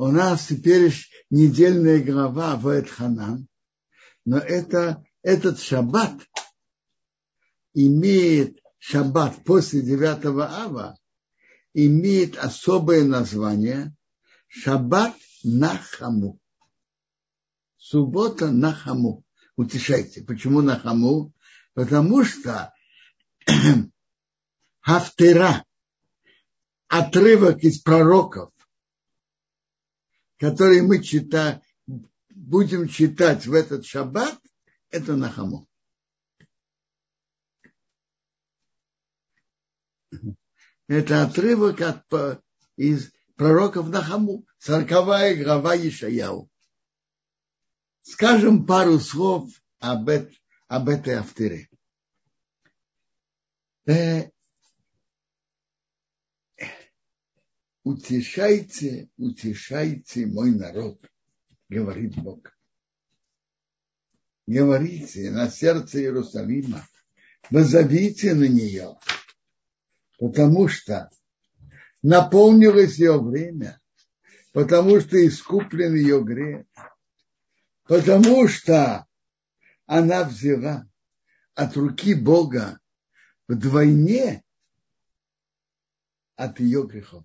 у нас теперь недельная глава в Ханан, но это, этот шаббат имеет шаббат после 9 ава, имеет особое название шаббат на хаму. Суббота на хаму. Утешайте. Почему на хаму? Потому что Хафтера, отрывок из пророков, который мы читаем, будем читать в этот шаббат, это Нахаму. Это отрывок от, из пророков Нахаму, сороковая глава Ишаяу. Скажем пару слов об, об этой авторе. Э, утешайте, утешайте мой народ, говорит Бог. Говорите на сердце Иерусалима, возовите на нее, потому что наполнилось ее время, потому что искуплен ее грех, потому что она взяла от руки Бога вдвойне от ее грехов.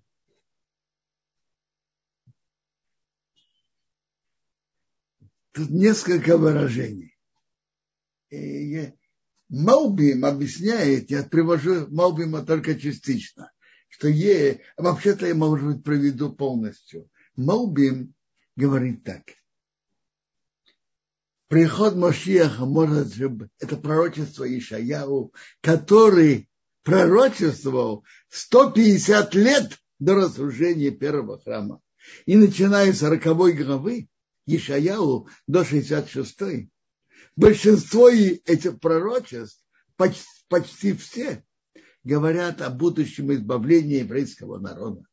Тут несколько выражений. И Малбим объясняет, я привожу Малбима только частично, что е, вообще-то я, может быть, проведу полностью. Малбим говорит так. Приход Машиаха может, это пророчество Ишаяу, который пророчествовал 150 лет до разрушения первого храма. И начиная с 40 главы, Ишаяу до 66 большинство этих пророчеств, почти, почти все, говорят о будущем избавлении еврейского народа.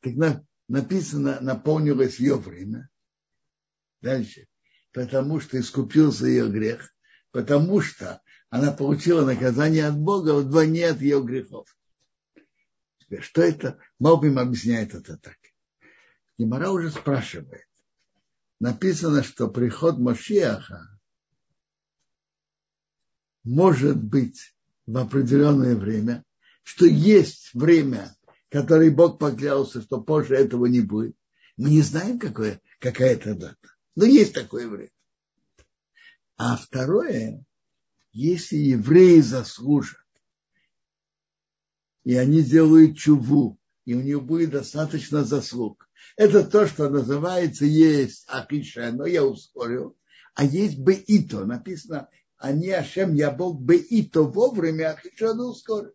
Тогда написано, наполнилось ее время. Дальше. Потому что искупился ее грех. Потому что она получила наказание от Бога вдвойне от ее грехов. Что это? Малбим объясняет это так. Гимара уже спрашивает. Написано, что приход Машиаха может быть в определенное время, что есть время, которое Бог поклялся, что позже этого не будет. Мы не знаем, какое, какая это дата. Но есть такое время. А второе, если евреи заслужат, и они делают чуву, и у них будет достаточно заслуг, это то, что называется есть Ахиша, но я ускорил. А есть Беито. Написано, а не Ашем, я Бог Беито вовремя, Ахиша но ускорил.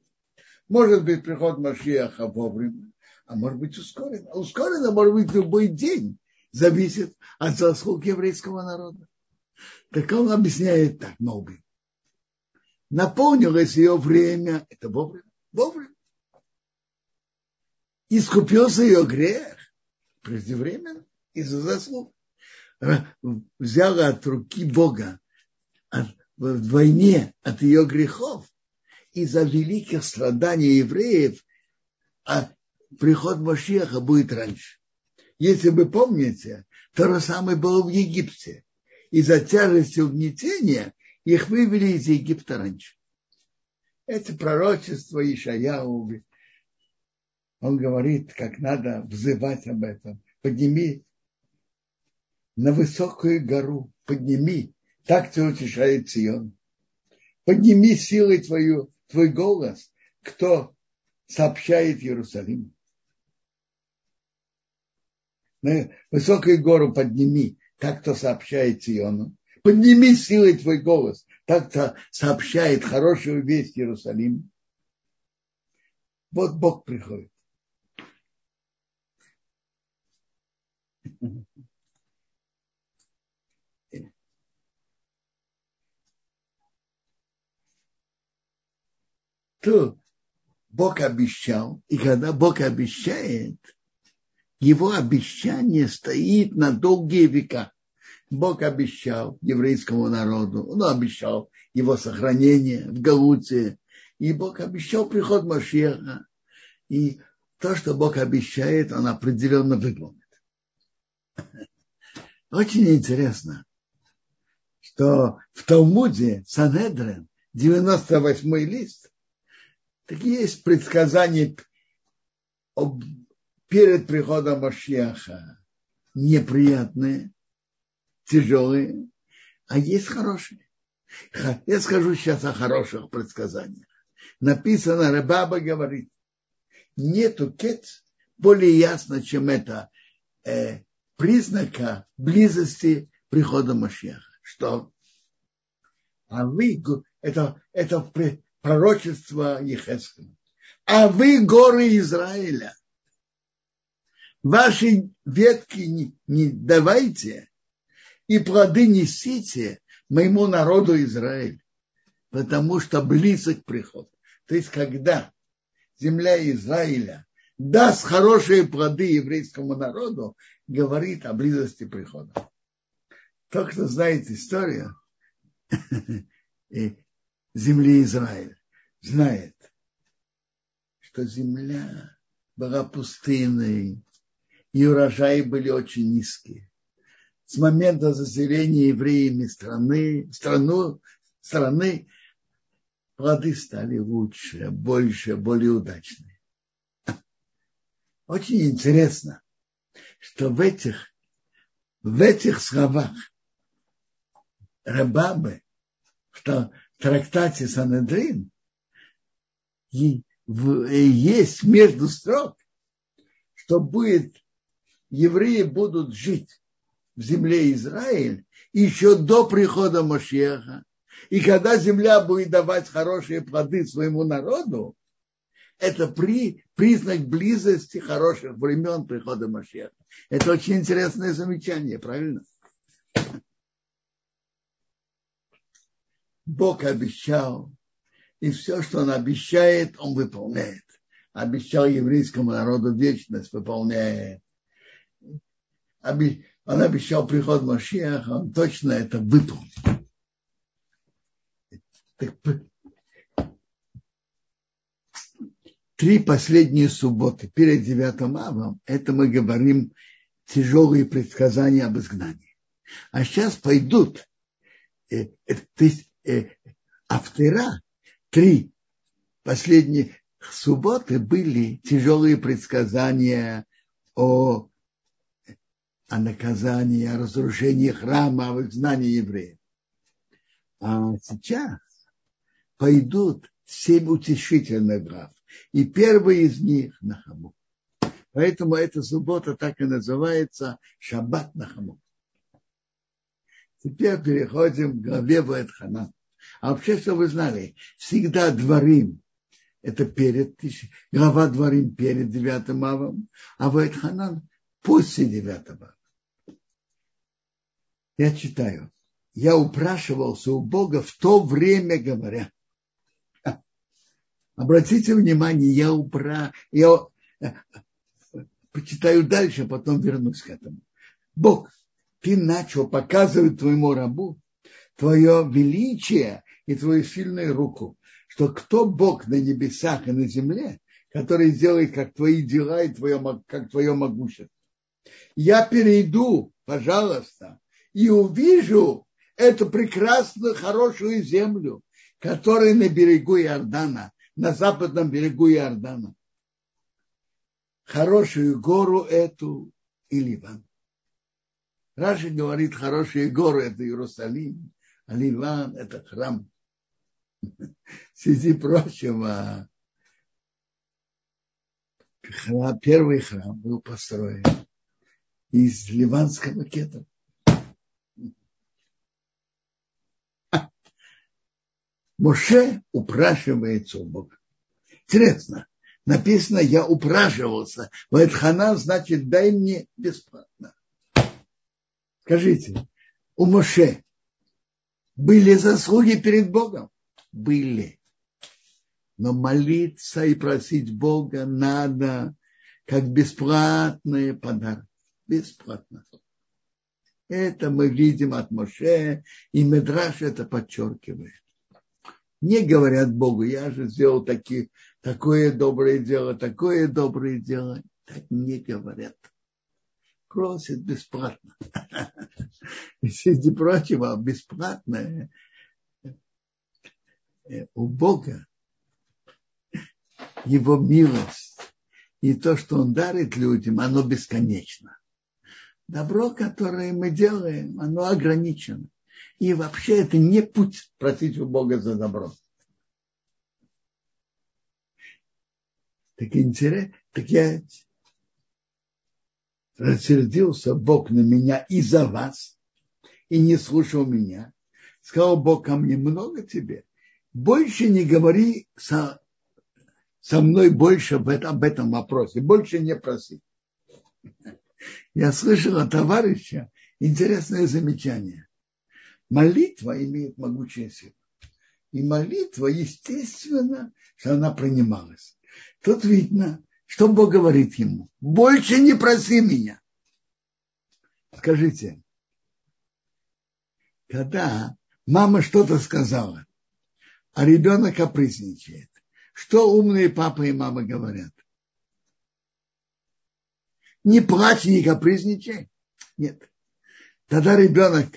Может быть, приход Машиаха вовремя, а может быть ускорено. А ускорено может быть любой день. Зависит от заслуг еврейского народа. Так он объясняет так, Моби. Наполнилось ее время, это вовремя, вовремя. Искупился ее грех преждевременно из-за заслуг. Взяла от руки Бога от, вдвойне от ее грехов из-за великих страданий евреев, а приход Машеха будет раньше. Если вы помните, то же самое было в Египте. Из-за тяжести угнетения их вывели из Египта раньше. Это пророчество Ишаяу он говорит, как надо взывать об этом. Подними на высокую гору, подними, так тебя утешает Сион. Подними силой твою, твой голос, кто сообщает Иерусалим. На высокую гору подними, так кто сообщает Сиону. Подними силой твой голос, так кто сообщает хорошую весть Иерусалим. Вот Бог приходит. То Бог обещал, и когда Бог обещает, его обещание стоит на долгие века. Бог обещал еврейскому народу, он обещал его сохранение в Галуте, и Бог обещал приход Машеха. И то, что Бог обещает, он определенно выполнит. Очень интересно, что в Талмуде Санедрин, 98-й лист, так есть предсказания перед приходом Машьяха неприятные, тяжелые, а есть хорошие. Я скажу сейчас о хороших предсказаниях. Написано, Рабаба говорит, нету кец более ясно, чем это э, признака близости прихода Машеха. Что? А вы, это, это пророчество Ехескина. А вы горы Израиля. Ваши ветки не, не давайте и плоды несите моему народу Израиль, потому что близок приход. То есть, когда земля Израиля даст хорошие плоды еврейскому народу, говорит о близости прихода. Тот, кто знает историю земли Израиля, знает, что земля была пустынной, и урожаи были очень низкие с момента заселения евреями страны, страну, страны плоды стали лучше, больше, более удачные. Очень интересно, что в этих, в этих словах Рабабы, в трактате Санедрин, есть между строк, что будет, евреи будут жить в земле Израиль еще до прихода Машеха. И когда земля будет давать хорошие плоды своему народу, это при, признак близости хороших времен прихода Машеха. Это очень интересное замечание, правильно? Бог обещал, и все, что Он обещает, Он выполняет. Обещал еврейскому народу вечность, выполняет он обещал приход Машиаха, он точно это выполнил. Три последние субботы перед девятым авом, это мы говорим тяжелые предсказания об изгнании. А сейчас пойдут, э, э, то есть э, автора, три последние субботы были тяжелые предсказания о о наказании, о разрушении храма, о изгнании евреев. А сейчас пойдут семь утешительных глав. И первый из них на хаму. Поэтому эта суббота так и называется Шаббат на хаму. Теперь переходим к главе Ваэтхана. А вообще, что вы знали, всегда дворим, это перед, глава дворим перед девятым авом, а Ваэтханан после девятого я читаю, я упрашивался у Бога в то время, говоря. Обратите внимание, я упра... я э, почитаю дальше, а потом вернусь к этому. Бог, ты начал показывать твоему рабу твое величие и твою сильную руку, что кто Бог на небесах и на земле, который сделает как твои дела и твое, как твое могущество. Я перейду, пожалуйста, и увижу эту прекрасную, хорошую землю, которая на берегу Иордана, на западном берегу Иордана. Хорошую гору эту и Ливан. Раши говорит, хорошие горы – это Иерусалим, а Ливан – это храм. Среди прочего, первый храм был построен из ливанского кедра. Моше упрашивается у Бога. Интересно, написано, я упрашивался. Вайтхана значит, дай мне бесплатно. Скажите, у Моше были заслуги перед Богом? Были. Но молиться и просить Бога надо как бесплатные подарки. Бесплатно. Это мы видим от Моше, и Медраш это подчеркивает не говорят Богу, я же сделал такие, такое доброе дело, такое доброе дело. Так не говорят. Просят бесплатно. Среди прочего, бесплатное э, у Бога его милость и то, что он дарит людям, оно бесконечно. Добро, которое мы делаем, оно ограничено. И вообще это не путь просить у Бога за добро. Так интересно, так я рассердился Бог на меня из-за вас и не слушал меня. Сказал Бог ко мне, много тебе. Больше не говори со, со мной больше об этом, об этом вопросе. Больше не проси. Я слышал от товарища интересное замечание. Молитва имеет могучую силу. И молитва, естественно, что она принималась. Тут видно, что Бог говорит ему. Больше не проси меня. Скажите, когда мама что-то сказала, а ребенок капризничает, что умные папа и мама говорят? Не плачь, не капризничай. Нет. Тогда ребенок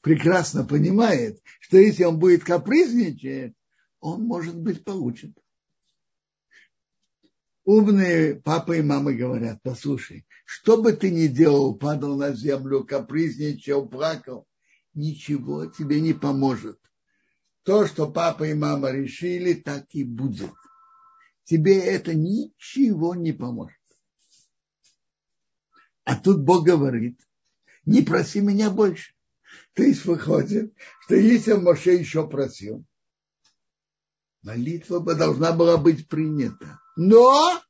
прекрасно понимает, что если он будет капризничать, он, может быть, получит. Умные папа и мама говорят, послушай, что бы ты ни делал, падал на землю, капризничал, плакал, ничего тебе не поможет. То, что папа и мама решили, так и будет. Тебе это ничего не поможет. А тут Бог говорит, не проси меня больше. То есть выходит, что если Моше еще просил, молитва бы должна была быть принята. Но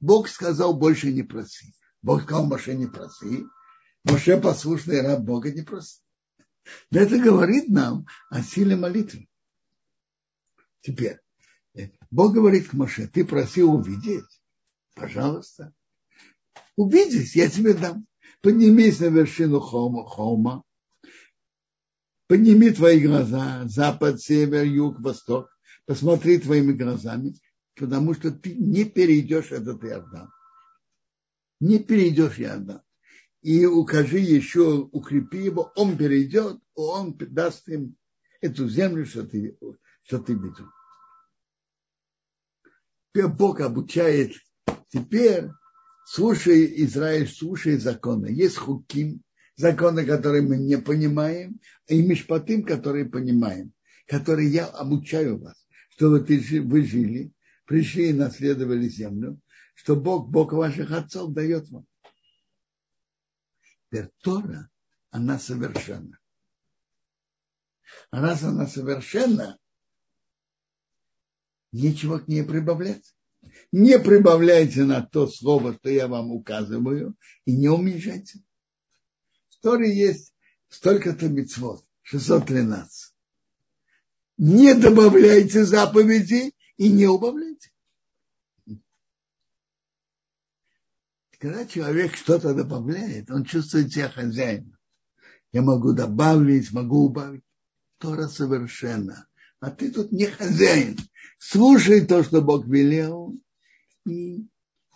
Бог сказал, больше не проси. Бог сказал, Моше не проси. Моше послушный раб Бога не проси. Это говорит нам о силе молитвы. Теперь, э, Бог говорит к Моше, ты просил увидеть. Пожалуйста. Увидеть, я тебе дам. Поднимись на вершину холма, холма Подними твои глаза, запад, север, юг, восток. Посмотри твоими глазами, потому что ты не перейдешь этот Иордан. Не перейдешь Иордан. И укажи еще, укрепи его, он перейдет, он даст им эту землю, что ты, что ты видел. Бог обучает, теперь слушай, Израиль, слушай законы. Есть хуким, законы, которые мы не понимаем, и мишпатым, которые понимаем, которые я обучаю вас, чтобы вы жили, пришли и наследовали землю, что Бог, Бог ваших отцов дает вам. Теперь Тора, она совершенна. А раз она совершенна, нечего к ней прибавлять. Не прибавляйте на то слово, что я вам указываю, и не уменьшайте. Торе есть столько-то мецвод, 613. Не добавляйте заповеди и не убавляйте. Когда человек что-то добавляет, он чувствует себя хозяином. Я могу добавить, могу убавить. Тора совершенно. А ты тут не хозяин. Слушай то, что Бог велел, и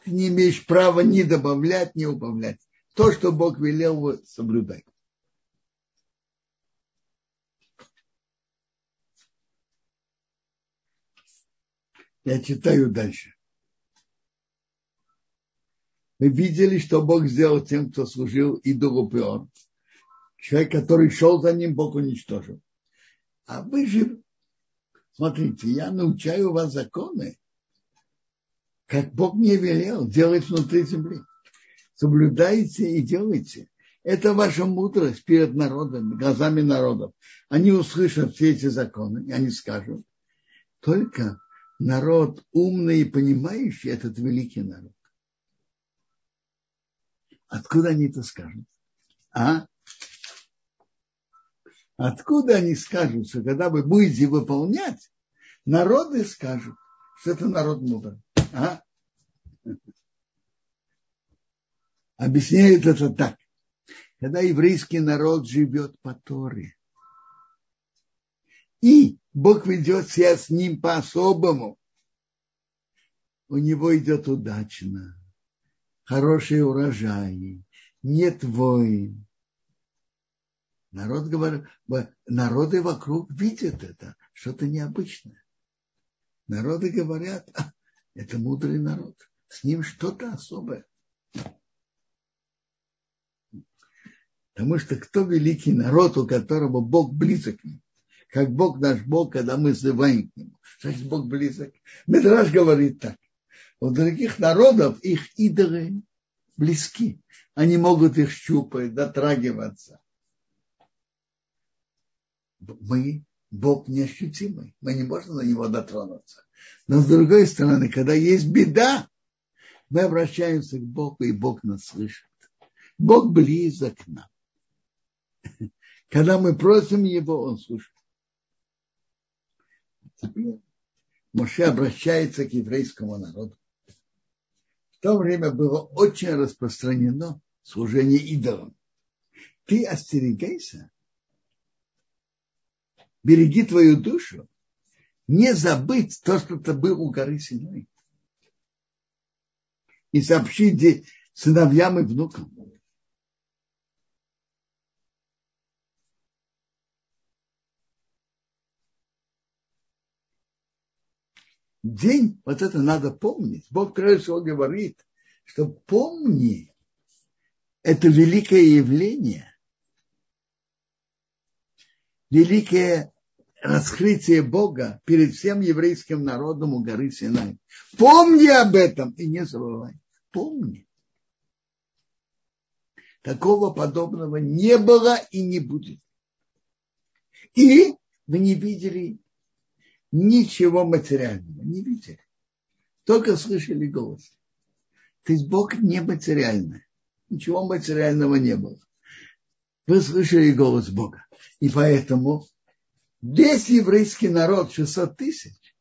ты не имеешь права ни добавлять, ни убавлять то, что Бог велел, соблюдай. Я читаю дальше. Мы видели, что Бог сделал тем, кто служил идолу Пеор. Человек, который шел за ним, Бог уничтожил. А вы же, смотрите, я научаю вас законы, как Бог мне велел делать внутри земли соблюдайте и делайте. Это ваша мудрость перед народом, глазами народов. Они услышат все эти законы, и они скажут, только народ умный и понимающий этот великий народ. Откуда они это скажут? А? Откуда они скажут, что когда вы будете выполнять, народы скажут, что это народ мудрый. А? Объясняет это так. Когда еврейский народ живет по Торе, и Бог ведет себя с ним по-особому, у него идет удачно, хорошие урожаи, нет войн. Народ говорит, народы вокруг видят это, что-то необычное. Народы говорят, а, это мудрый народ, с ним что-то особое. Потому что кто великий народ, у которого Бог близок к нему? Как Бог наш Бог, когда мы взываем к нему. Значит, Бог близок. Медраж говорит так. У других народов их идолы близки. Они могут их щупать, дотрагиваться. Мы, Бог неощутимый. Мы не можем на него дотронуться. Но с другой стороны, когда есть беда, мы обращаемся к Богу, и Бог нас слышит. Бог близок к нам. Когда мы просим Его, Он слушает. Теперь Моше обращается к еврейскому народу. В то время было очень распространено служение идолам. Ты остерегайся, береги твою душу, не забыть то, что ты был у горы Синай. И сообщи сыновьям и внукам. День, вот это надо помнить. Бог прежде всего говорит, что помни это великое явление, великое раскрытие Бога перед всем еврейским народом у горы Синай. Помни об этом и не забывай. Помни. Такого подобного не было и не будет. И вы не видели ничего материального не видели. Только слышали голос. То есть Бог не материальный. Ничего материального не было. Вы слышали голос Бога. И поэтому весь еврейский народ, 600 тысяч,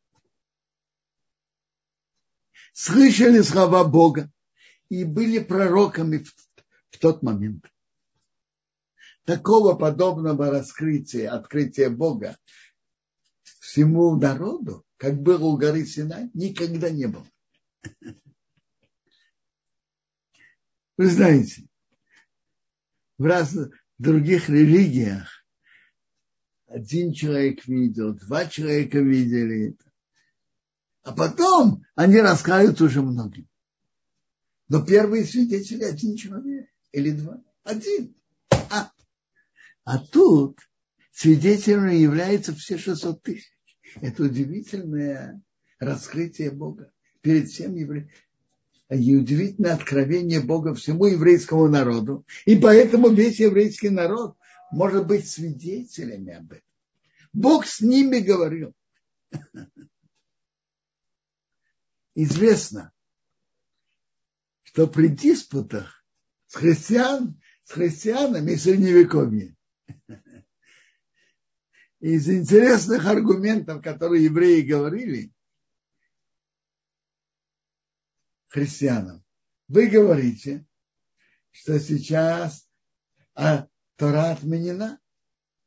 слышали слова Бога и были пророками в, в тот момент. Такого подобного раскрытия, открытия Бога всему народу, как было у горы Синай, никогда не было. Вы знаете, в разных других религиях один человек видел, два человека видели это. А потом они рассказывают уже многим. Но первые свидетели один человек или два. Один. А, а тут свидетелями являются все 600 тысяч. Это удивительное раскрытие Бога перед всем евреем. И удивительное откровение Бога всему еврейскому народу. И поэтому весь еврейский народ может быть свидетелями об этом. Бог с ними говорил. Известно, что при диспутах с, христиан, с христианами средневековья из интересных аргументов, которые евреи говорили христианам, вы говорите, что сейчас а, Тора отменена,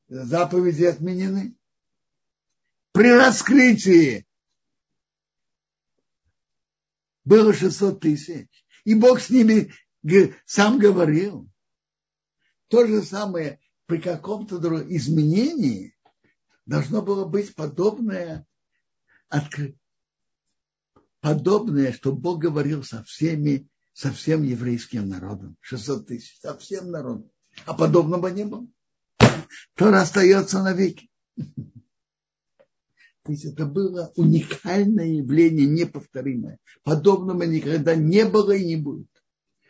заповеди отменены. При раскрытии было 600 тысяч, и Бог с ними сам говорил. То же самое при каком-то изменении должно было быть подобное, подобное, что Бог говорил со всеми, со всем еврейским народом. 600 тысяч, со всем народом. А подобного не было. Тора остается навеки. То есть это было уникальное явление, неповторимое. Подобного никогда не было и не будет.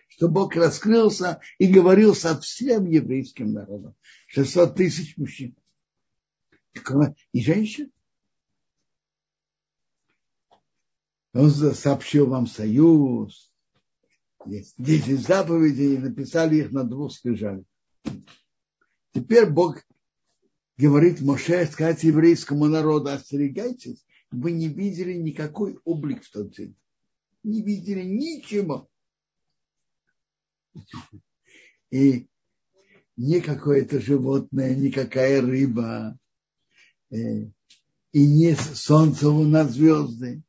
Что Бог раскрылся и говорил со всем еврейским народом. 600 тысяч мужчин и женщин. Он сообщил вам союз, десять заповедей, и написали их на двух скрижалях. Теперь Бог говорит Моше сказать еврейскому народу, остерегайтесь, вы не видели никакой облик в тот день. Не видели ничего. И не какое-то животное, никакая рыба, и не солнце, луна, звезды.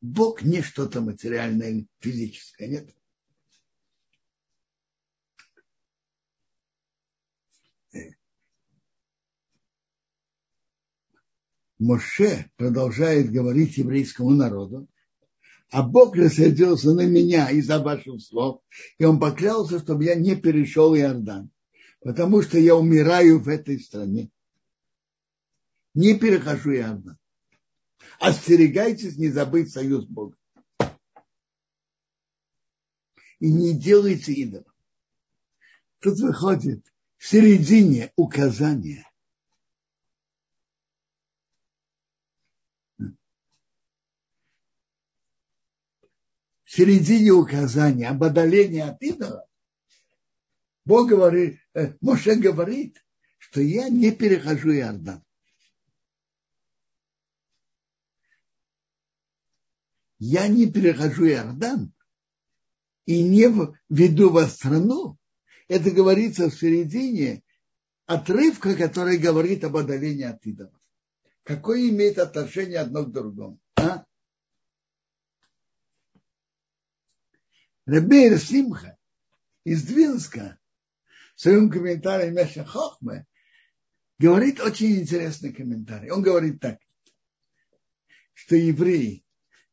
Бог не что-то материальное, физическое, нет. Моше продолжает говорить еврейскому народу, а Бог рассердился на меня из-за ваших слов, и он поклялся, чтобы я не перешел Иордан, потому что я умираю в этой стране. Не перехожу Иордан. Остерегайтесь не забыть союз Бога. И не делайте идолов. Тут выходит в середине указания – в середине указания об от идола, Бог говорит, Моше говорит, что я не перехожу Иордан. Я не перехожу Иордан и не веду вас в страну. Это говорится в середине отрывка, который говорит об одолении от идолов. Какое имеет отношение одно к другому? А? Ребейр Симха из Двинска своем комментарии Меша Хохме говорит очень интересный комментарий. Он говорит так, что евреи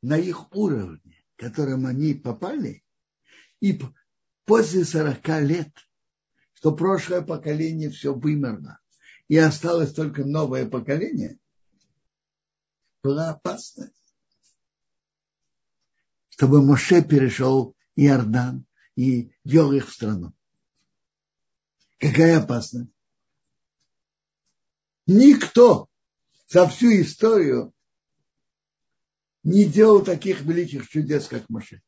на их уровне, которым они попали, и после 40 лет, что прошлое поколение все вымерло, и осталось только новое поколение, была опасность, чтобы Моше перешел Иордан и вел их в страну. Какая опасность? Никто за всю историю не делал таких великих чудес, как Моше.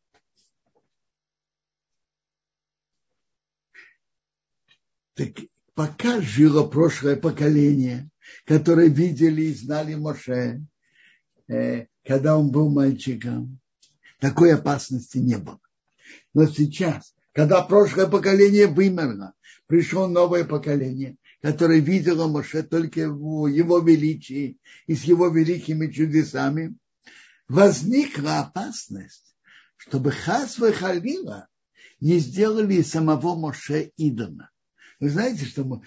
Так пока жило прошлое поколение, которое видели и знали Моше, э, когда он был мальчиком, такой опасности не было. Но сейчас, когда прошлое поколение вымерло, пришло новое поколение, которое видело Моше только в его величии и с его великими чудесами, возникла опасность, чтобы Хасва Халила не сделали самого Моше идола. Вы знаете, что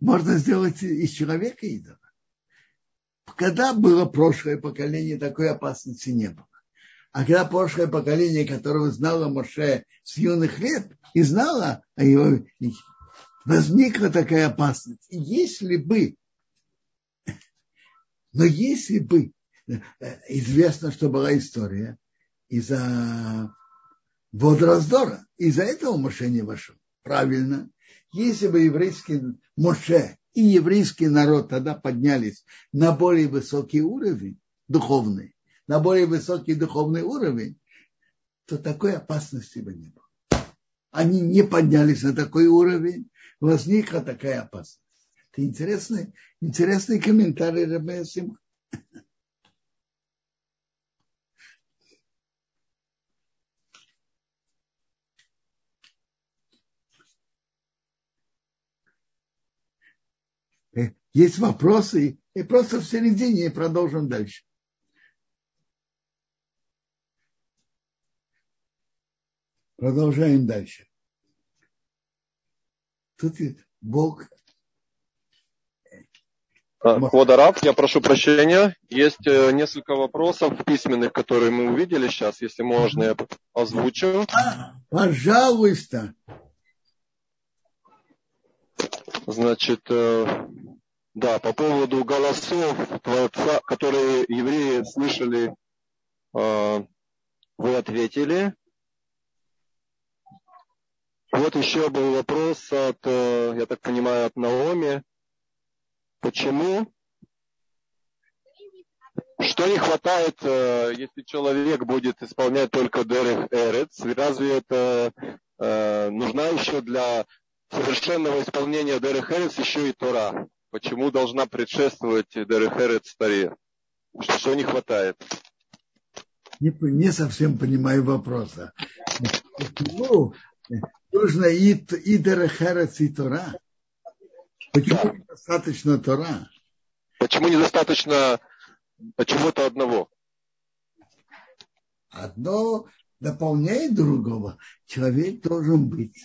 можно сделать из человека идола? Когда было прошлое поколение, такой опасности не было. А когда прошлое поколение, которого знало Моше с юных лет, и знало о его возникла такая опасность. Если бы, но если бы, э, известно, что была история из-за водораздора, из-за этого Моше не вошел. Правильно. Если бы еврейский Моше и еврейский народ тогда поднялись на более высокий уровень духовный, на более высокий духовный уровень, то такой опасности бы не было. Они не поднялись на такой уровень, возникла такая опасность. Это интересный, интересный комментарий Рабея Симха. Э, есть вопросы, и просто в середине продолжим дальше. Продолжаем дальше. Тут Бог... Квадараб, я прошу прощения. Есть э, несколько вопросов письменных, которые мы увидели сейчас. Если можно, я озвучу. А, пожалуйста. Значит, э, да, по поводу голосов Творца, которые евреи слышали, э, вы ответили. Вот еще был вопрос от, э, я так понимаю, от Наоми. Почему? Что не хватает, э, если человек будет исполнять только Дерех Эрец? Разве это э, нужна еще для совершенного исполнения Дерех Эрец еще и Тора? Почему должна предшествовать Дерех Эрец Таре? Что, не хватает? Не, не совсем понимаю вопроса. Почему нужно и, и Дерехерец, и Тора. Почему недостаточно Тора? Почему недостаточно чего-то одного? одно дополняет другого. Человек должен быть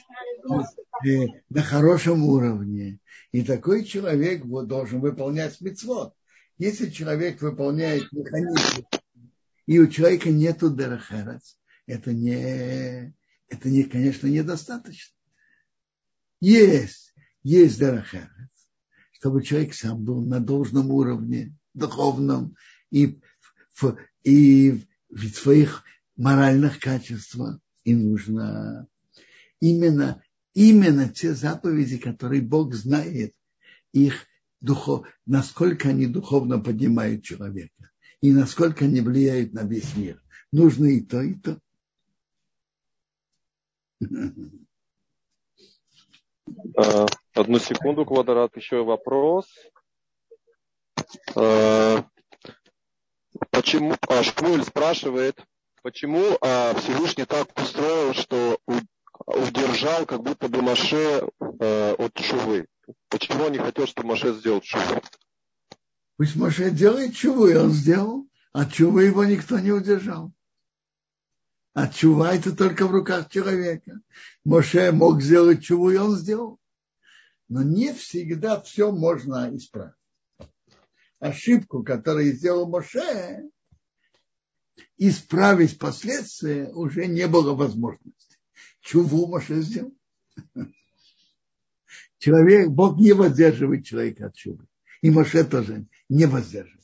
э, на хорошем уровне. И такой человек должен выполнять мецвод. Если человек выполняет механизм, и у человека нету дерахерец, это не, это не, конечно, недостаточно. Есть, есть дерахерец, чтобы человек сам был на должном уровне, духовном, и, в, и в своих моральных качествах. И нужно именно, именно те заповеди, которые Бог знает, их духов, насколько они духовно поднимают человека и насколько они влияют на весь мир. Нужно и то, и то. А, одну секунду, Квадрат, еще вопрос. А, почему, а Шмуль спрашивает, почему а, Всевышний так устроил, что удержал как будто бы Маше а, от Шувы? Почему он не хотел, чтобы Маше сделал Шуву? Пусть Маше делает чуву, и он сделал. А чувы его никто не удержал. А чува это только в руках человека. Моше мог сделать чуву, и он сделал. Но не всегда все можно исправить. Ошибку, которую сделал Моше, исправить последствия уже не было возможности. Чуву Моше сделал. Человек, Бог не воздерживает человека от чувы. И Моше тоже не воздерживает.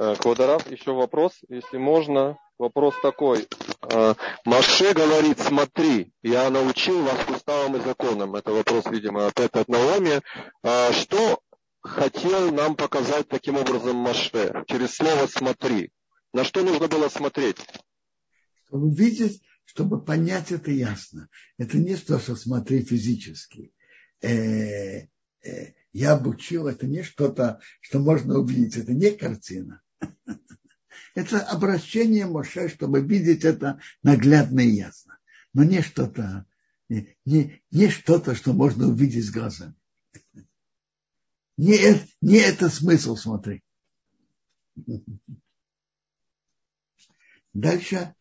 Э, Квадорав, еще вопрос, если можно. Вопрос такой. Э, Маше говорит, смотри, я научил вас уставам и законам. Это вопрос, видимо, опять от Наоми. Э, что хотел нам показать таким образом Маше? Через слово «смотри». На что нужно было смотреть? Чтобы видеть, чтобы понять это ясно. Это не то, что смотри физически. Я обучил, это не что-то, что можно увидеть, это не картина. Это обращение Моше, чтобы видеть это наглядно и ясно. Но не что-то, не, не, что-то, что можно увидеть с глазами. Не, не это смысл, смотри. Дальше.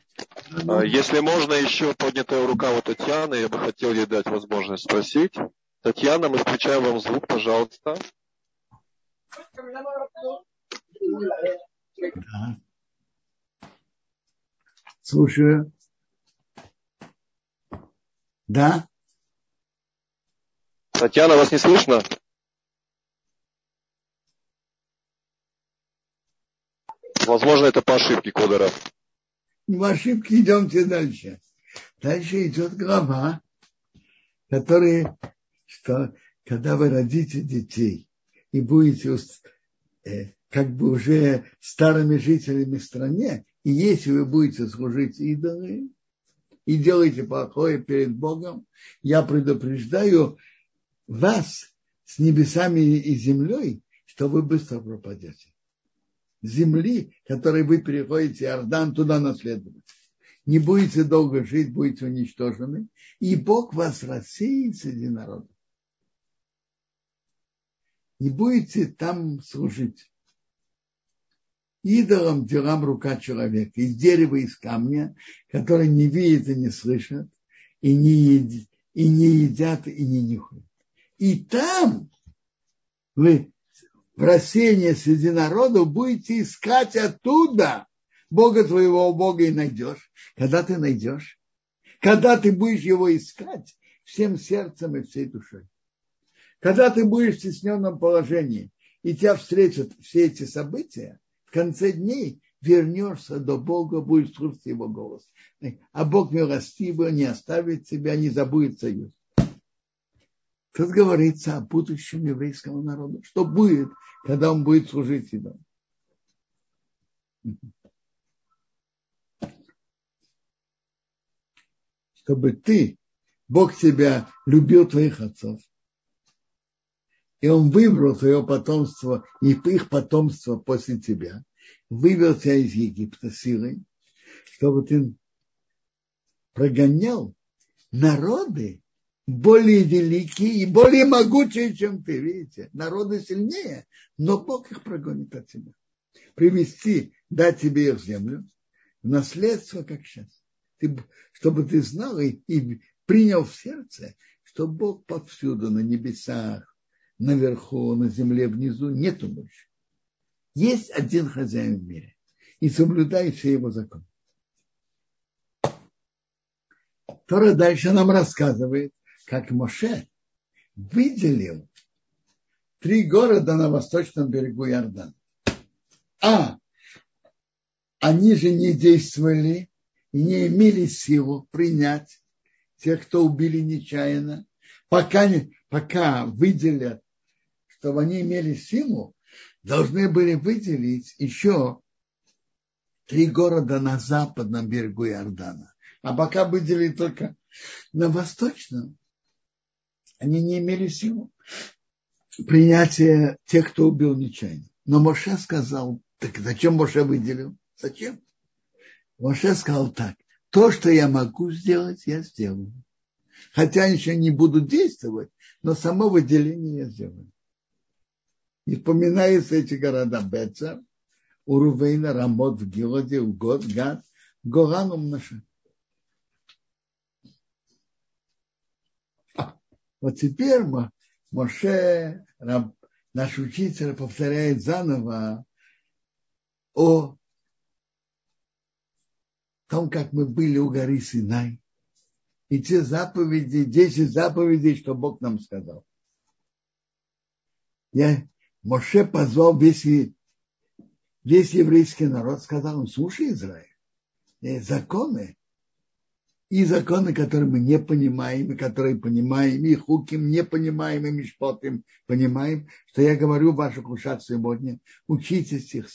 А, если можно, еще поднятая рука у Татьяны, я бы хотел ей дать возможность спросить. Татьяна, мы включаем вам звук, пожалуйста. Да. Слушаю. Да? Татьяна, вас не слышно? Возможно, это по ошибке кодера. По ошибке идемте дальше. Дальше идет глава, которая, что когда вы родите детей и будете э, как бы уже старыми жителями стране, и если вы будете служить идолы и делаете плохое перед Богом, я предупреждаю вас с небесами и землей, что вы быстро пропадете. Земли, которой вы переходите Иордан, туда наследовать. Не будете долго жить, будете уничтожены, и Бог вас рассеет среди народов. Не будете там служить идолам делам рука человека, из дерева, из камня, которые не видят и не слышат, и не, едят, и не едят, и не нюхают. И там вы в рассеянии среди народов будете искать оттуда Бога твоего Бога и найдешь. Когда ты найдешь? Когда ты будешь его искать всем сердцем и всей душой. Когда ты будешь в стесненном положении, и тебя встретят все эти события, в конце дней вернешься до Бога, будешь слушать Его голос. А Бог милостивый, не оставит тебя, не забудет союз. Тут говорится о будущем еврейского народа. Что будет, когда он будет служить идолам? Чтобы ты, Бог тебя любил твоих отцов, и он выбрал свое потомство и их потомство после тебя, вывел тебя из Египта силой, чтобы ты прогонял народы более великие и более могучие, чем ты, видите. Народы сильнее, но Бог их прогонит от тебя. привести, дать тебе их землю, наследство, как сейчас. Ты, чтобы ты знал и, и принял в сердце, что Бог повсюду, на небесах, наверху, на земле внизу, нету больше. Есть один хозяин в мире. И соблюдай все его законы. Тора дальше нам рассказывает, как Моше выделил три города на восточном берегу Иордана. А они же не действовали и не имели силу принять тех, кто убили нечаянно, пока, не, пока выделят, чтобы они имели силу, должны были выделить еще три города на западном берегу Иордана. А пока выделили только на восточном, они не имели силу принятия тех, кто убил нечаянно. Но Моше сказал, так зачем Моше выделил? Зачем? Моше сказал так, то, что я могу сделать, я сделаю. Хотя еще не буду действовать, но само выделение я сделаю. И вспоминаются эти города Беца, Урувейна, Рамот в Гилоде, Угод, Гад, Горан Умнаша. Вот теперь Моше, наш учитель, повторяет заново о том, как мы были у горы Синай, и те заповеди, 10 заповедей, что Бог нам сказал. Я, Моше позвал весь, весь еврейский народ, сказал им, слушай, Израиль, э, законы, и законы, которые мы не понимаем, и которые понимаем, и хуким не понимаем, и мишпотим понимаем, что я говорю в ваших сегодня, учитесь их,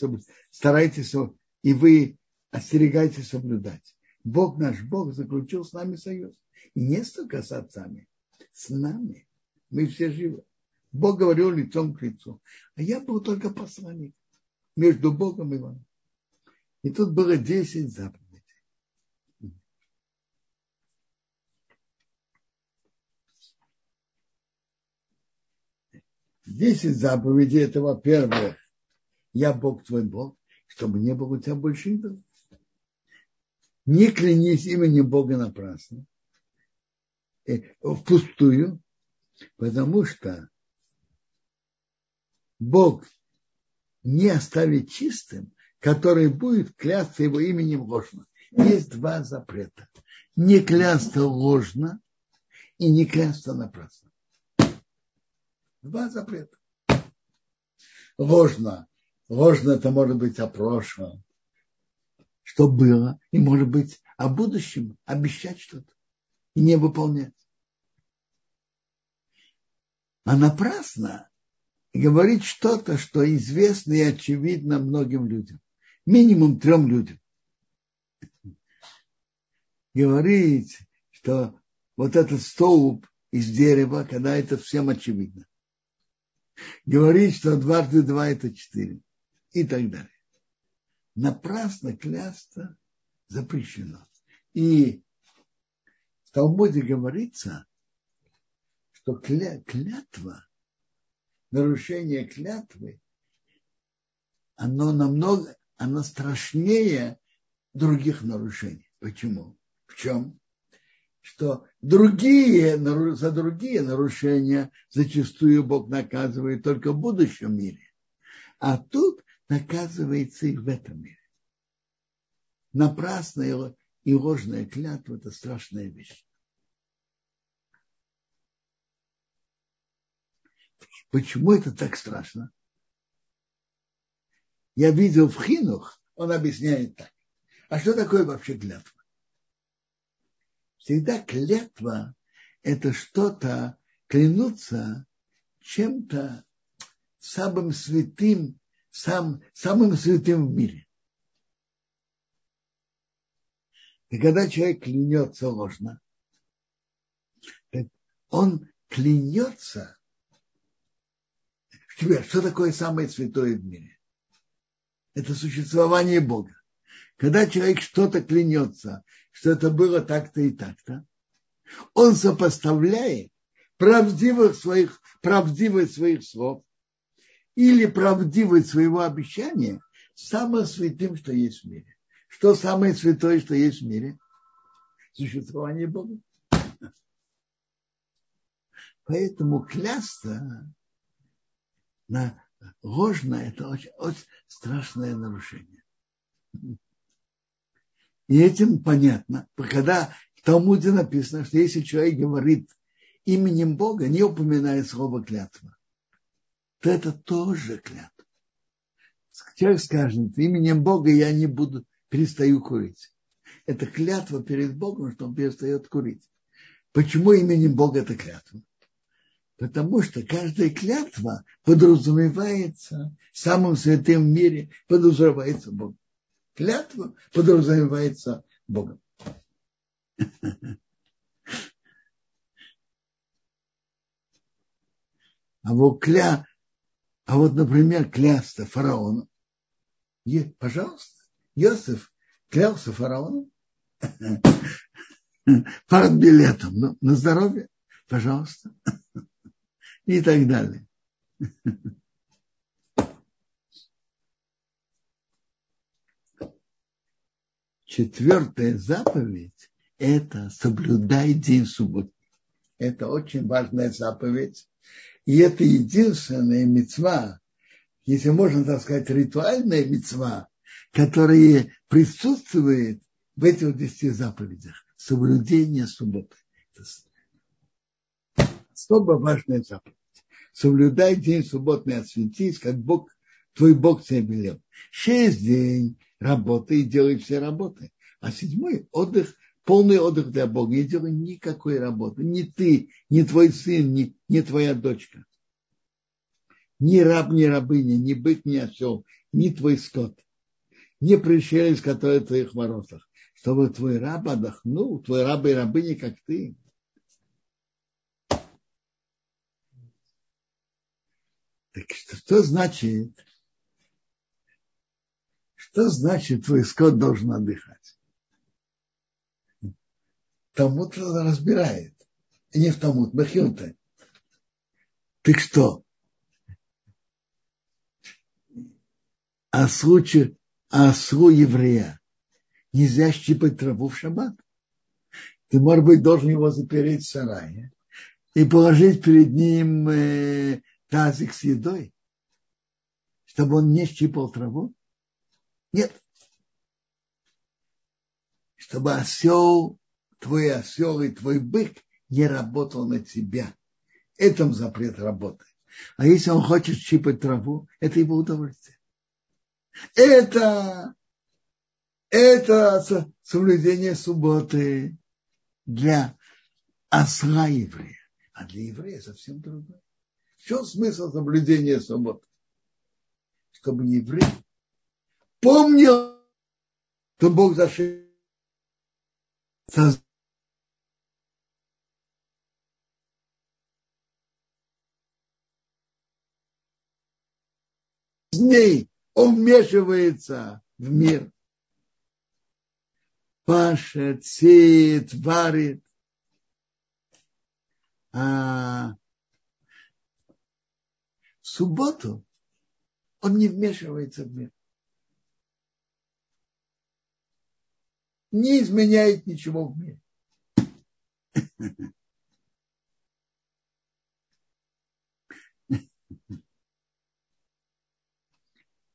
старайтесь, и вы остерегайтесь соблюдать. Бог наш Бог заключил с нами союз. И не столько с отцами, с нами. Мы все живы. Бог говорил лицом к лицу. А я был только посланник между Богом и вами. И тут было 10 заповедей. Десять заповедей – это, во-первых, я Бог твой Бог, чтобы не было у тебя больше идолов. Не клянись именем Бога напрасно, э, впустую, потому что Бог не оставит чистым, который будет клясться его именем ложно. Есть два запрета. Не клясться ложно и не клясться напрасно. Два запрета. Ложно. Ложно это может быть о прошлом, что было, и может быть о будущем обещать что-то и не выполнять. А напрасно говорить что-то, что известно и очевидно многим людям. Минимум трем людям. Говорить, что вот этот столб из дерева, когда это всем очевидно говорить, что дважды два это четыре и так далее. Напрасно клясться запрещено. И в Талмуде говорится, что кля, клятва, нарушение клятвы, оно намного, оно страшнее других нарушений. Почему? В чем? что другие, за другие нарушения зачастую Бог наказывает только в будущем мире. А тут наказывается и в этом мире. Напрасная и ложная клятва – это страшная вещь. Почему это так страшно? Я видел в Хинух, он объясняет так. А что такое вообще клятва? Всегда клятва – это что-то, клянуться чем-то самым святым, сам, самым святым в мире. И когда человек клянется ложно, он клянется Что такое самое святое в мире? Это существование Бога. Когда человек что-то клянется, что это было так-то и так-то, он сопоставляет правдивых своих, правдивость своих слов или правдивость своего обещания самым святым, что есть в мире. Что самое святое, что есть в мире? Существование Бога. Поэтому клясться на ложно – это очень, очень страшное нарушение. И этим понятно, когда в Талмуде написано, что если человек говорит именем Бога, не упоминая слово клятва, то это тоже клятва. Человек скажет, именем Бога я не буду, перестаю курить. Это клятва перед Богом, что он перестает курить. Почему именем Бога это клятва? Потому что каждая клятва подразумевается самым святым в мире, подразумевается Богом. Клятва подразумевается Богом. А вот, кля... а вот, например, клясться фараону. Е... Пожалуйста, Иосиф клялся фараону парад билетом. Ну, на здоровье, пожалуйста. И так далее. Четвертая заповедь – это соблюдай день субботы. Это очень важная заповедь. И это единственная мецва, если можно так сказать, ритуальная мецва, которая присутствует в этих десяти заповедях. Соблюдение субботы. Особо важная заповедь. Соблюдай день субботный осветись, как Бог, твой Бог тебе велел. Шесть день работы и делай все работы. А седьмой отдых полный отдых для Бога. Не делай никакой работы. Ни ты, ни твой сын, ни, ни твоя дочка. Ни раб, ни рабыня, ни бык, ни осел, ни твой скот. Не пришелец, который в твоих воротах. Чтобы твой раб отдохнул, твой раб и рабыня, как ты. Так что, что значит, что значит твой скот должен отдыхать? Талмуд разбирает. Не в Талмуд, Бахилта. Ты что? А случай, а ослу еврея нельзя щипать траву в шаббат. Ты, может быть, должен его запереть в сарае и положить перед ним э, тазик с едой, чтобы он не щипал траву? Нет. Чтобы осел твой осел и твой бык не работал на тебя. Это запрет работы. А если он хочет щипать траву, это его удовольствие. Это, это соблюдение субботы для осла еврея. А для еврея совсем другое. В чем смысл соблюдения субботы? Чтобы еврей помнил, что Бог зашел ней он вмешивается в мир. Пашет, сеет, варит. А субботу он не вмешивается в мир. Не изменяет ничего в мире.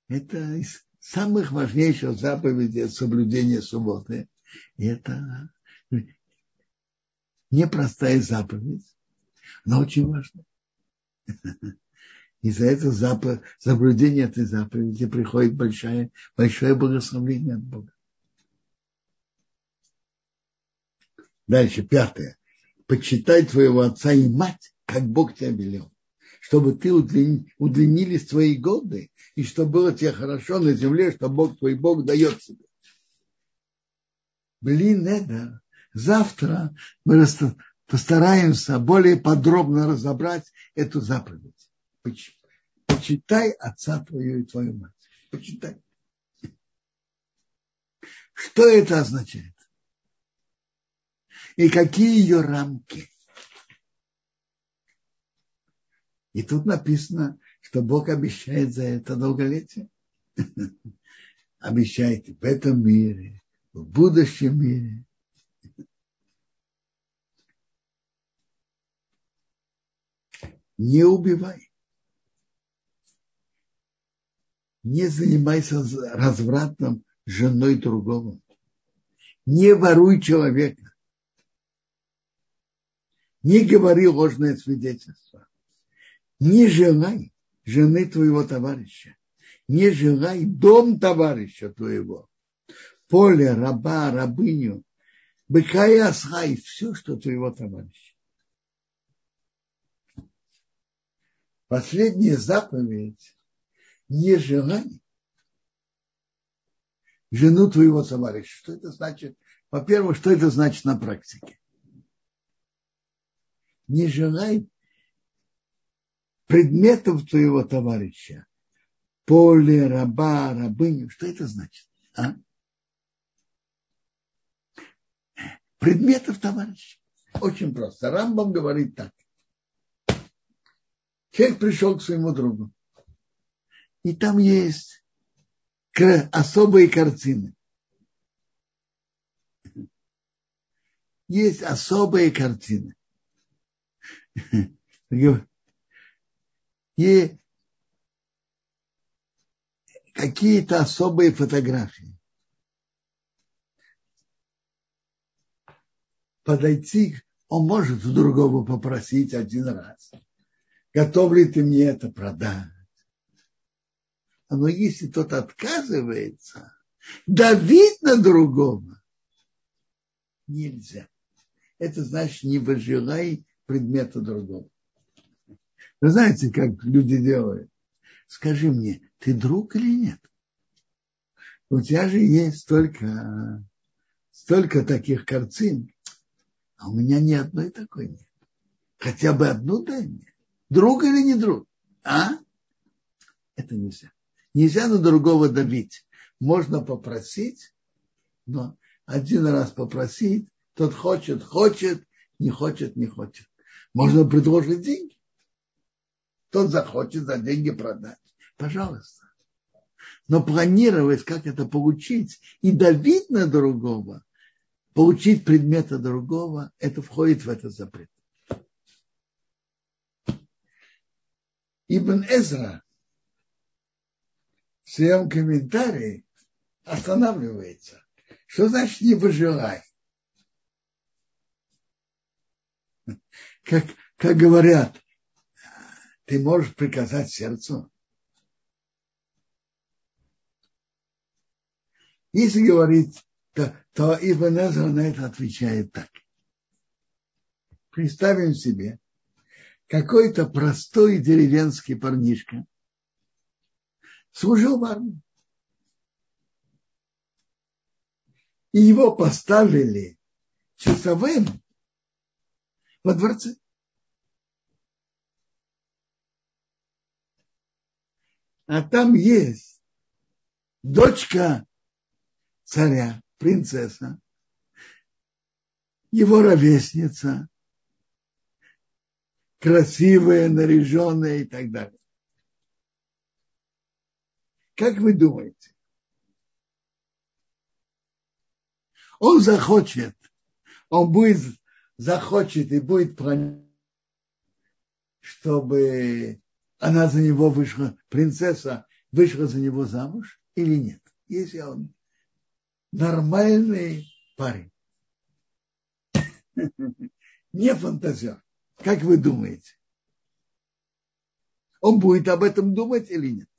Это из самых важнейших заповедей соблюдения субботы. Это непростая заповедь, но очень важная. И за это запов... соблюдение этой заповеди приходит большое, большое благословение от Бога. Дальше, пятое. Почитай твоего отца и мать, как Бог тебя велел чтобы ты удлинились твои годы, и чтобы было тебе хорошо на земле, что Бог твой Бог дает тебе. Блин, это завтра мы постараемся более подробно разобрать эту заповедь. Почитай отца твою и твою мать. Почитай. Что это означает? И какие ее рамки? И тут написано, что Бог обещает за это долголетие. обещает в этом мире, в будущем мире. Не убивай. Не занимайся развратом женой другого. Не воруй человека. Не говори ложное свидетельство. Не желай жены твоего товарища. Не желай дом товарища твоего. Поле, раба, рабыню. Быка и осхай, все, что твоего товарища. Последняя заповедь не желай жену твоего товарища. Что это значит? Во-первых, что это значит на практике? Не желай предметов твоего товарища. Поле, раба, рабыню. Что это значит? А? Предметов товарища. Очень просто. Рамбам говорит так. Человек пришел к своему другу. И там есть особые картины. Есть особые картины. И какие-то особые фотографии. Подойти, он может у другого попросить один раз. Готов ли ты мне это продать? Но если тот отказывается, давить на другого нельзя. Это значит, не выживай предмета другого. Вы знаете, как люди делают? Скажи мне, ты друг или нет? У тебя же есть столько, столько таких картин, а у меня ни одной такой нет. Хотя бы одну дай мне. Друг или не друг? А? Это нельзя. Нельзя на другого давить. Можно попросить, но один раз попросить, тот хочет, хочет, не хочет, не хочет. Можно предложить деньги. Тот захочет за деньги продать. Пожалуйста. Но планировать, как это получить, и давить на другого, получить предмета другого, это входит в этот запрет. Ибн Эзра в своем комментарии останавливается. Что значит не пожелай? Как, как говорят, ты можешь приказать сердцу. Если говорить, то, то Ибн на это отвечает так. Представим себе, какой-то простой деревенский парнишка – служил в армии. И его поставили часовым во дворце. А там есть дочка царя, принцесса, его ровесница, красивая, наряженная и так далее. Как вы думаете? Он захочет, он будет, захочет и будет планировать, чтобы она за него вышла, принцесса вышла за него замуж или нет? Если он нормальный парень, не фантазер, как вы думаете? Он будет об этом думать или нет?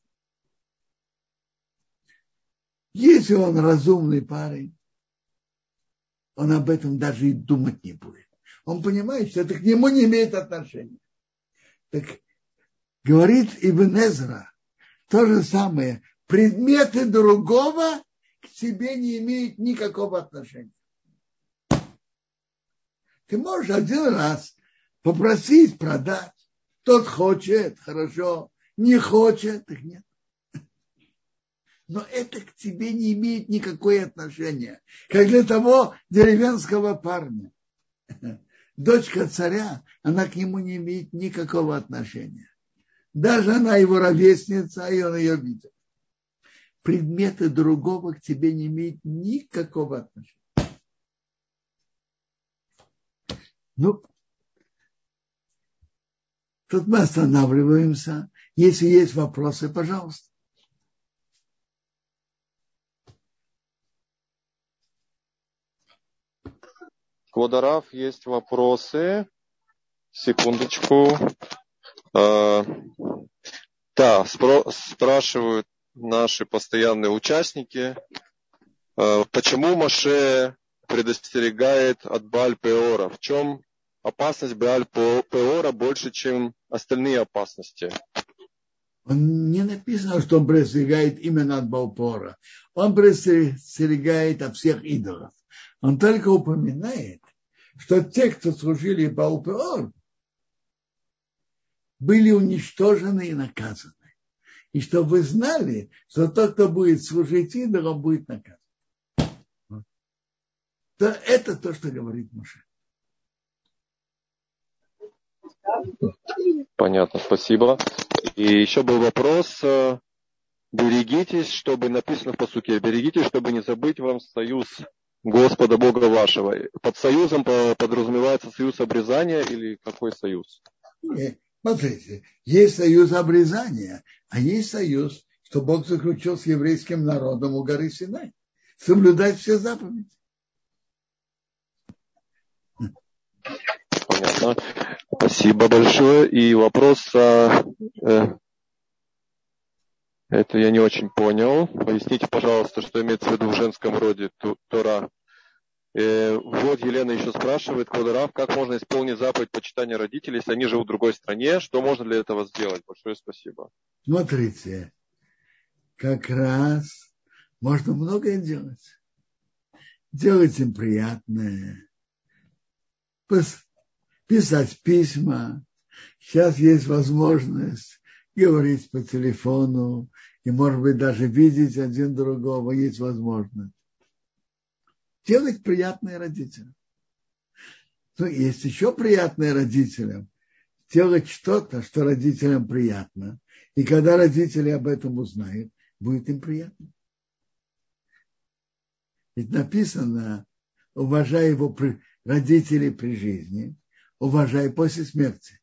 Если он разумный парень, он об этом даже и думать не будет. Он понимает, что это к нему не имеет отношения. Так говорит Ибн Эзра, то же самое. Предметы другого к тебе не имеют никакого отношения. Ты можешь один раз попросить продать. Тот хочет, хорошо. Не хочет, так нет но это к тебе не имеет никакого отношения. Как для того деревенского парня. Дочка царя, она к нему не имеет никакого отношения. Даже она его ровесница, и он ее видит. предметы другого к тебе не имеют никакого отношения. Ну, тут мы останавливаемся. Если есть вопросы, пожалуйста. Квадарав, есть вопросы. Секундочку. А, да, спрашивают наши постоянные участники, а, почему Маше предостерегает от Баль-Пеора? В чем опасность Баль-Пеора больше, чем остальные опасности? Не написано, что он предостерегает именно от Балпора. Он предостерегает от всех идолов. Он только упоминает, что те, кто служили Балпеор, были уничтожены и наказаны. И чтобы вы знали, что тот, кто будет служить идолам, будет наказан. То это то, что говорит Муше. Понятно, спасибо. И еще был вопрос. Берегитесь, чтобы написано в посуке, берегитесь, чтобы не забыть вам союз Господа Бога вашего. Под союзом подразумевается союз обрезания или какой союз? Нет, смотрите, есть союз обрезания, а есть союз, что Бог заключил с еврейским народом у горы Синай. Соблюдать все заповеди. Понятно. Спасибо большое. И вопрос, а, э, это я не очень понял. Поясните, пожалуйста, что имеется в виду в женском роде Тора. Э, вот Елена еще спрашивает, Квадарав, как можно исполнить заповедь почитания родителей, если они живут в другой стране? Что можно для этого сделать? Большое спасибо. Смотрите, как раз можно многое делать. Делать им приятное. Писать письма. Сейчас есть возможность говорить по телефону, и, может быть, даже видеть один другого, есть возможность. Делать приятное родителям. Ну, есть еще приятное родителям. Делать что-то, что родителям приятно. И когда родители об этом узнают, будет им приятно. Ведь написано, уважай его родителей при жизни, уважай после смерти.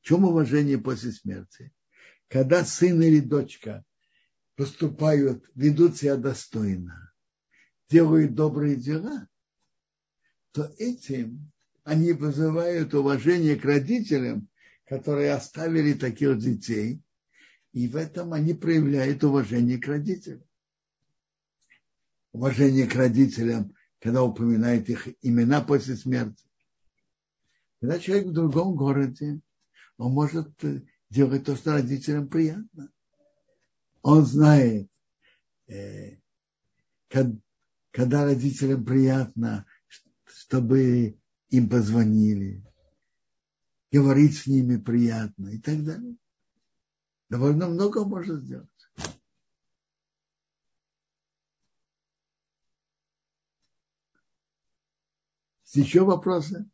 В чем уважение после смерти? Когда сын или дочка поступают, ведут себя достойно, делают добрые дела, то этим они вызывают уважение к родителям, которые оставили таких детей, и в этом они проявляют уважение к родителям. Уважение к родителям, когда упоминает их имена после смерти. Когда человек в другом городе, он может делать то, что родителям приятно. Он знает, э, когда родителям приятно, чтобы им позвонили, говорить с ними приятно и так далее. Довольно много можно сделать. Еще вопросы?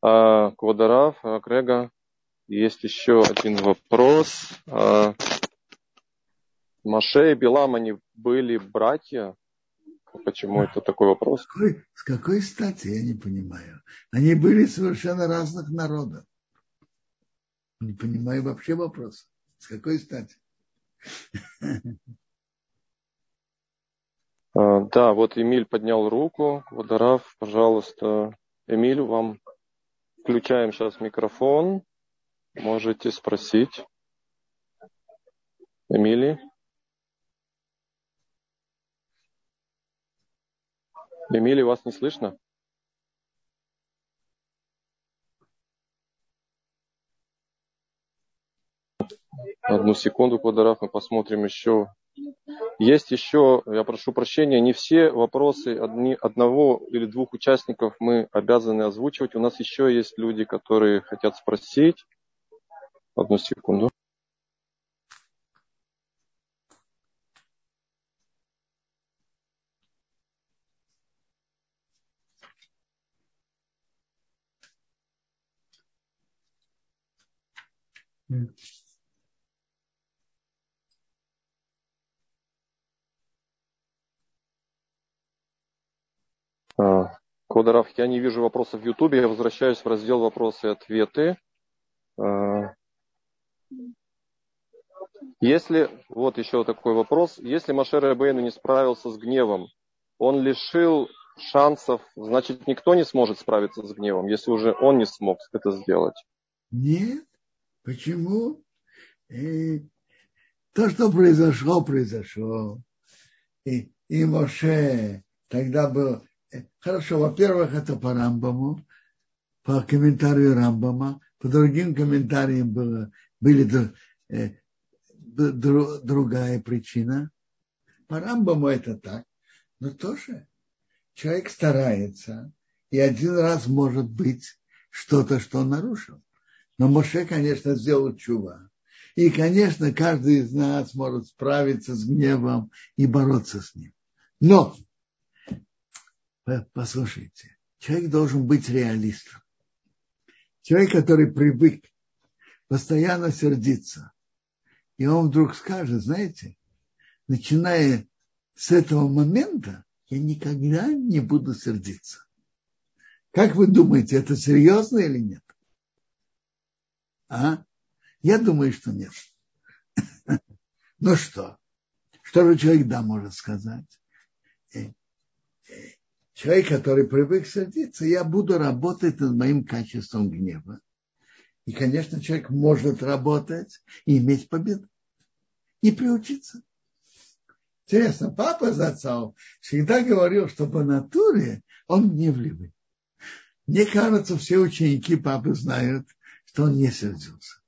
Квадарав, а, Крега, есть еще один вопрос. А, Маше и Билам, они были братья? Почему это такой вопрос? С какой, с какой стати, я не понимаю. Они были совершенно разных народов. Не понимаю вообще вопрос. С какой стати? Да, вот Эмиль поднял руку. Водорав, пожалуйста. Эмиль, вам Включаем сейчас микрофон. Можете спросить. Эмили? Эмили, вас не слышно? Одну секунду, Квадорав, мы посмотрим еще есть еще, я прошу прощения, не все вопросы одни, одного или двух участников мы обязаны озвучивать. У нас еще есть люди, которые хотят спросить. Одну секунду. Mm. Квадоров, я не вижу вопросов в Ютубе, я возвращаюсь в раздел вопросы и ответы. А, если, вот еще такой вопрос, если Машер Рабейну не справился с гневом, он лишил шансов, значит, никто не сможет справиться с гневом, если уже он не смог это сделать. Нет. Почему? И то, что произошло, произошло. И, и Моше тогда был... Э, хорошо, во-первых, это по Рамбаму, по комментарию Рамбама, по другим комментариям было, были э, другая причина. По Рамбаму это так, но тоже человек старается, и один раз может быть что-то, что он нарушил. Но Моше, конечно, сделал чува. И, конечно, каждый из нас может справиться с гневом и бороться с ним. Но, послушайте, человек должен быть реалистом. Человек, который привык постоянно сердиться, и он вдруг скажет, знаете, начиная с этого момента, я никогда не буду сердиться. Как вы думаете, это серьезно или нет? А? Я думаю, что нет. Ну что? Что же человек да может сказать? Человек, который привык сердиться, я буду работать над моим качеством гнева. И, конечно, человек может работать и иметь победу. И приучиться. Интересно, папа Зацал всегда говорил, что по натуре он гневливый. Мне кажется, все ученики папы знают, что он не сердился.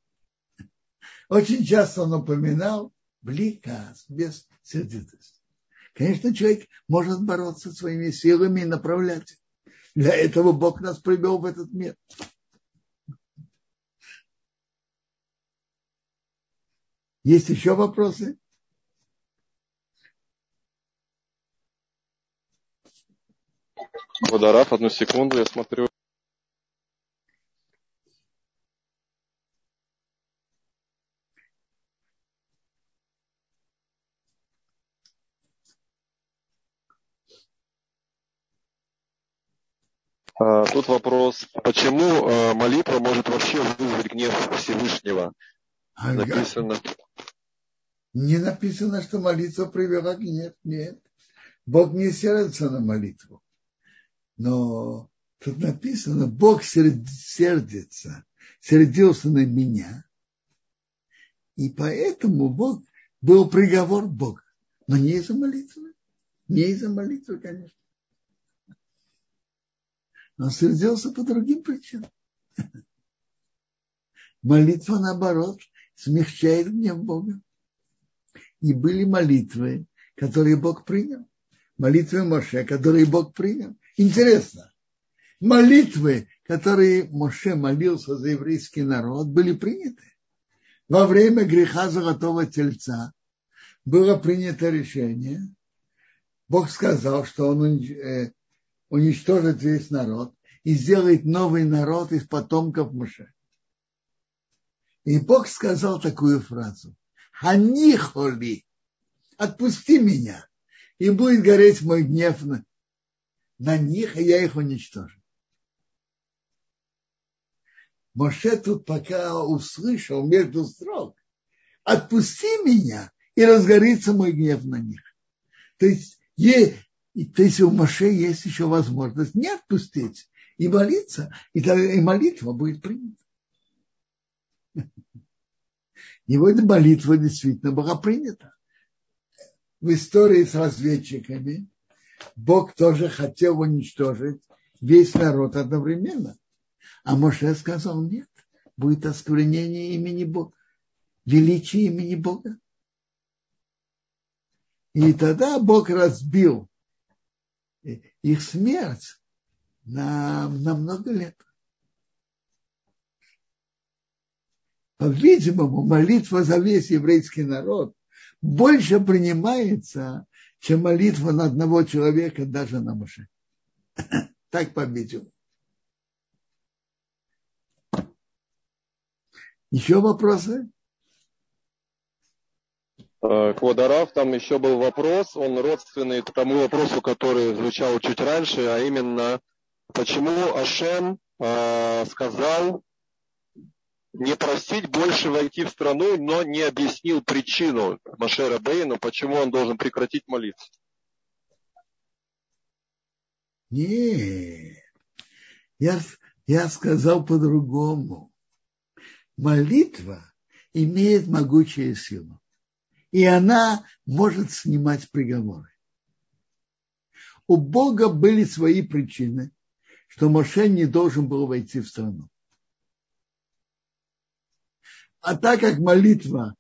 Очень часто он упоминал бликас, без сердитости. Конечно, человек может бороться своими силами и направлять. Для этого Бог нас привел в этот мир. Есть еще вопросы? Водорав, одну секунду, я смотрю. А, тут вопрос, почему а, молитва может вообще вызвать гнев Всевышнего? Написано. Не написано, что молитва привела гнев. Нет. Бог не сердится на молитву. Но тут написано, Бог сердится, сердился на меня. И поэтому Бог был приговор Бога. Но не из-за молитвы. Не из-за молитвы, конечно. Он сердился по другим причинам. Молитва, наоборот, смягчает гнев Бога. И были молитвы, которые Бог принял. Молитвы Моше, которые Бог принял. Интересно. Молитвы, которые Моше молился за еврейский народ, были приняты. Во время греха золотого тельца было принято решение. Бог сказал, что он э, уничтожит весь народ и сделает новый народ из потомков Моше. И Бог сказал такую фразу. Ханихоли, отпусти меня, и будет гореть мой гнев на, на них, и я их уничтожу. Моше тут пока услышал между строк, отпусти меня, и разгорится мой гнев на них. То есть и, то есть у Моше есть еще возможность не отпустить и молиться, и, и молитва будет принята. Его эта молитва действительно была принята. В истории с разведчиками Бог тоже хотел уничтожить весь народ одновременно. А Моше сказал, нет, будет осквернение имени Бога, величие имени Бога. И тогда Бог разбил их смерть на, на много лет. По-видимому, молитва за весь еврейский народ больше принимается, чем молитва на одного человека даже на Моше. Так, по-видимому. Еще вопросы? Э, Квадарав, там еще был вопрос, он родственный тому вопросу, который звучал чуть раньше, а именно, почему Ашем э, сказал не просить больше войти в страну, но не объяснил причину Машера Бейну, почему он должен прекратить молиться. Не, я, я сказал по-другому. Молитва имеет могучую силу. И она может снимать приговоры. У Бога были свои причины, что Моше не должен был войти в страну. А так как молитва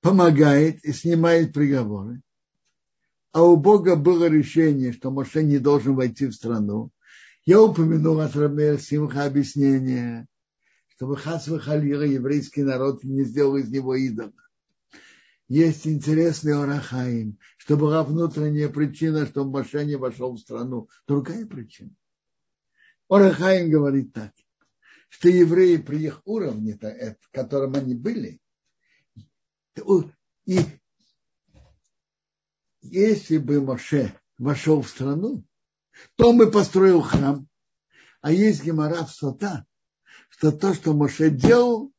помогает и снимает приговоры, а у Бога было решение, что Моше не должен войти в страну, я упомянул от Рабея Симха объяснение, чтобы Хасва Халира еврейский народ не сделал из него идола. Есть интересный Орахаим, что была внутренняя причина, что Моше не вошел в страну. Другая причина. Орахаим говорит так что евреи при их уровне, в котором они были, и если бы Моше вошел в страну, то бы построил храм. А есть гемора в Сота, что то, что Моше делал,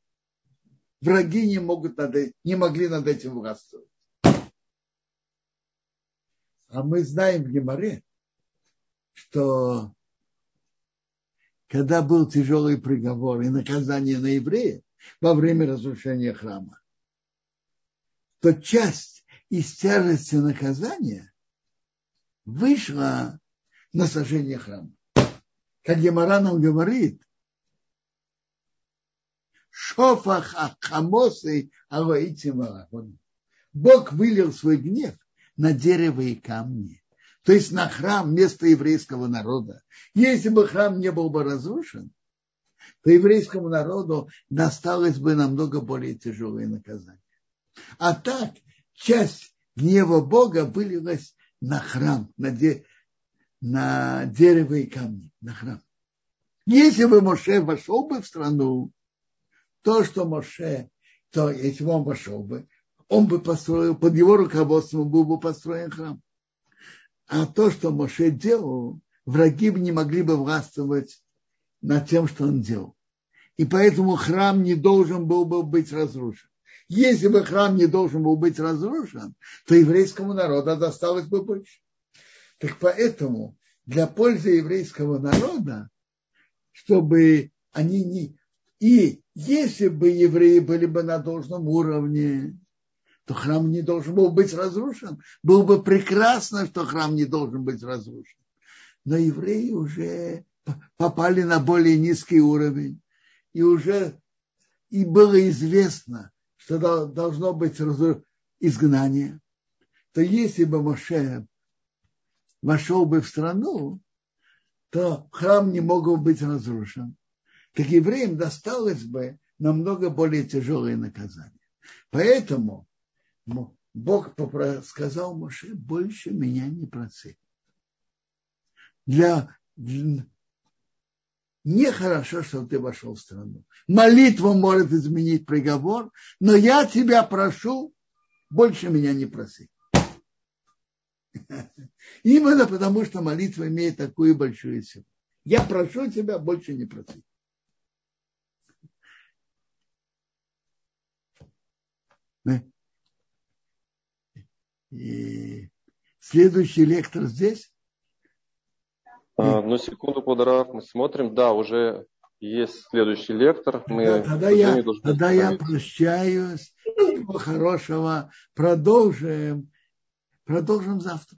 враги не, могут над, не могли над этим властвовать. А мы знаем в Геморе, что когда был тяжелый приговор и наказание на евреев во время разрушения храма, то часть из тяжести наказания вышла на сожжение храма. Как Гемора нам говорит, Шофах Ахамосы Алоитимара. Бог вылил свой гнев на дерево и камни то есть на храм место еврейского народа. Если бы храм не был бы разрушен, то еврейскому народу досталось бы намного более тяжелое наказание. А так, часть гнева Бога вылилась на храм, на, де, на дерево и камни, на храм. Если бы Моше вошел бы в страну, то, что Моше, то если бы он вошел бы, он бы построил, под его руководством был бы построен храм. А то, что Моше делал, враги не могли бы властвовать над тем, что он делал. И поэтому храм не должен был бы быть разрушен. Если бы храм не должен был быть разрушен, то еврейскому народу досталось бы больше. Так поэтому для пользы еврейского народа, чтобы они не... И если бы евреи были бы на должном уровне, то храм не должен был быть разрушен. Было бы прекрасно, что храм не должен быть разрушен. Но евреи уже попали на более низкий уровень. И уже и было известно, что должно быть изгнание. То если бы Моше вошел бы в страну, то храм не мог бы быть разрушен. Так евреям досталось бы намного более тяжелое наказание. Поэтому Бог сказал Моше, больше меня не проси. Для, для нехорошо, что ты вошел в страну. Молитва может изменить приговор, но я тебя прошу, больше меня не проси. Именно потому, что молитва имеет такую большую силу. Я прошу тебя, больше не проси. И следующий лектор здесь? А, ну, секунду, Квадраф, мы смотрим. Да, уже есть следующий лектор. Мы да, тогда я, тогда я прощаюсь. Всего хорошего. Продолжим. Продолжим завтра.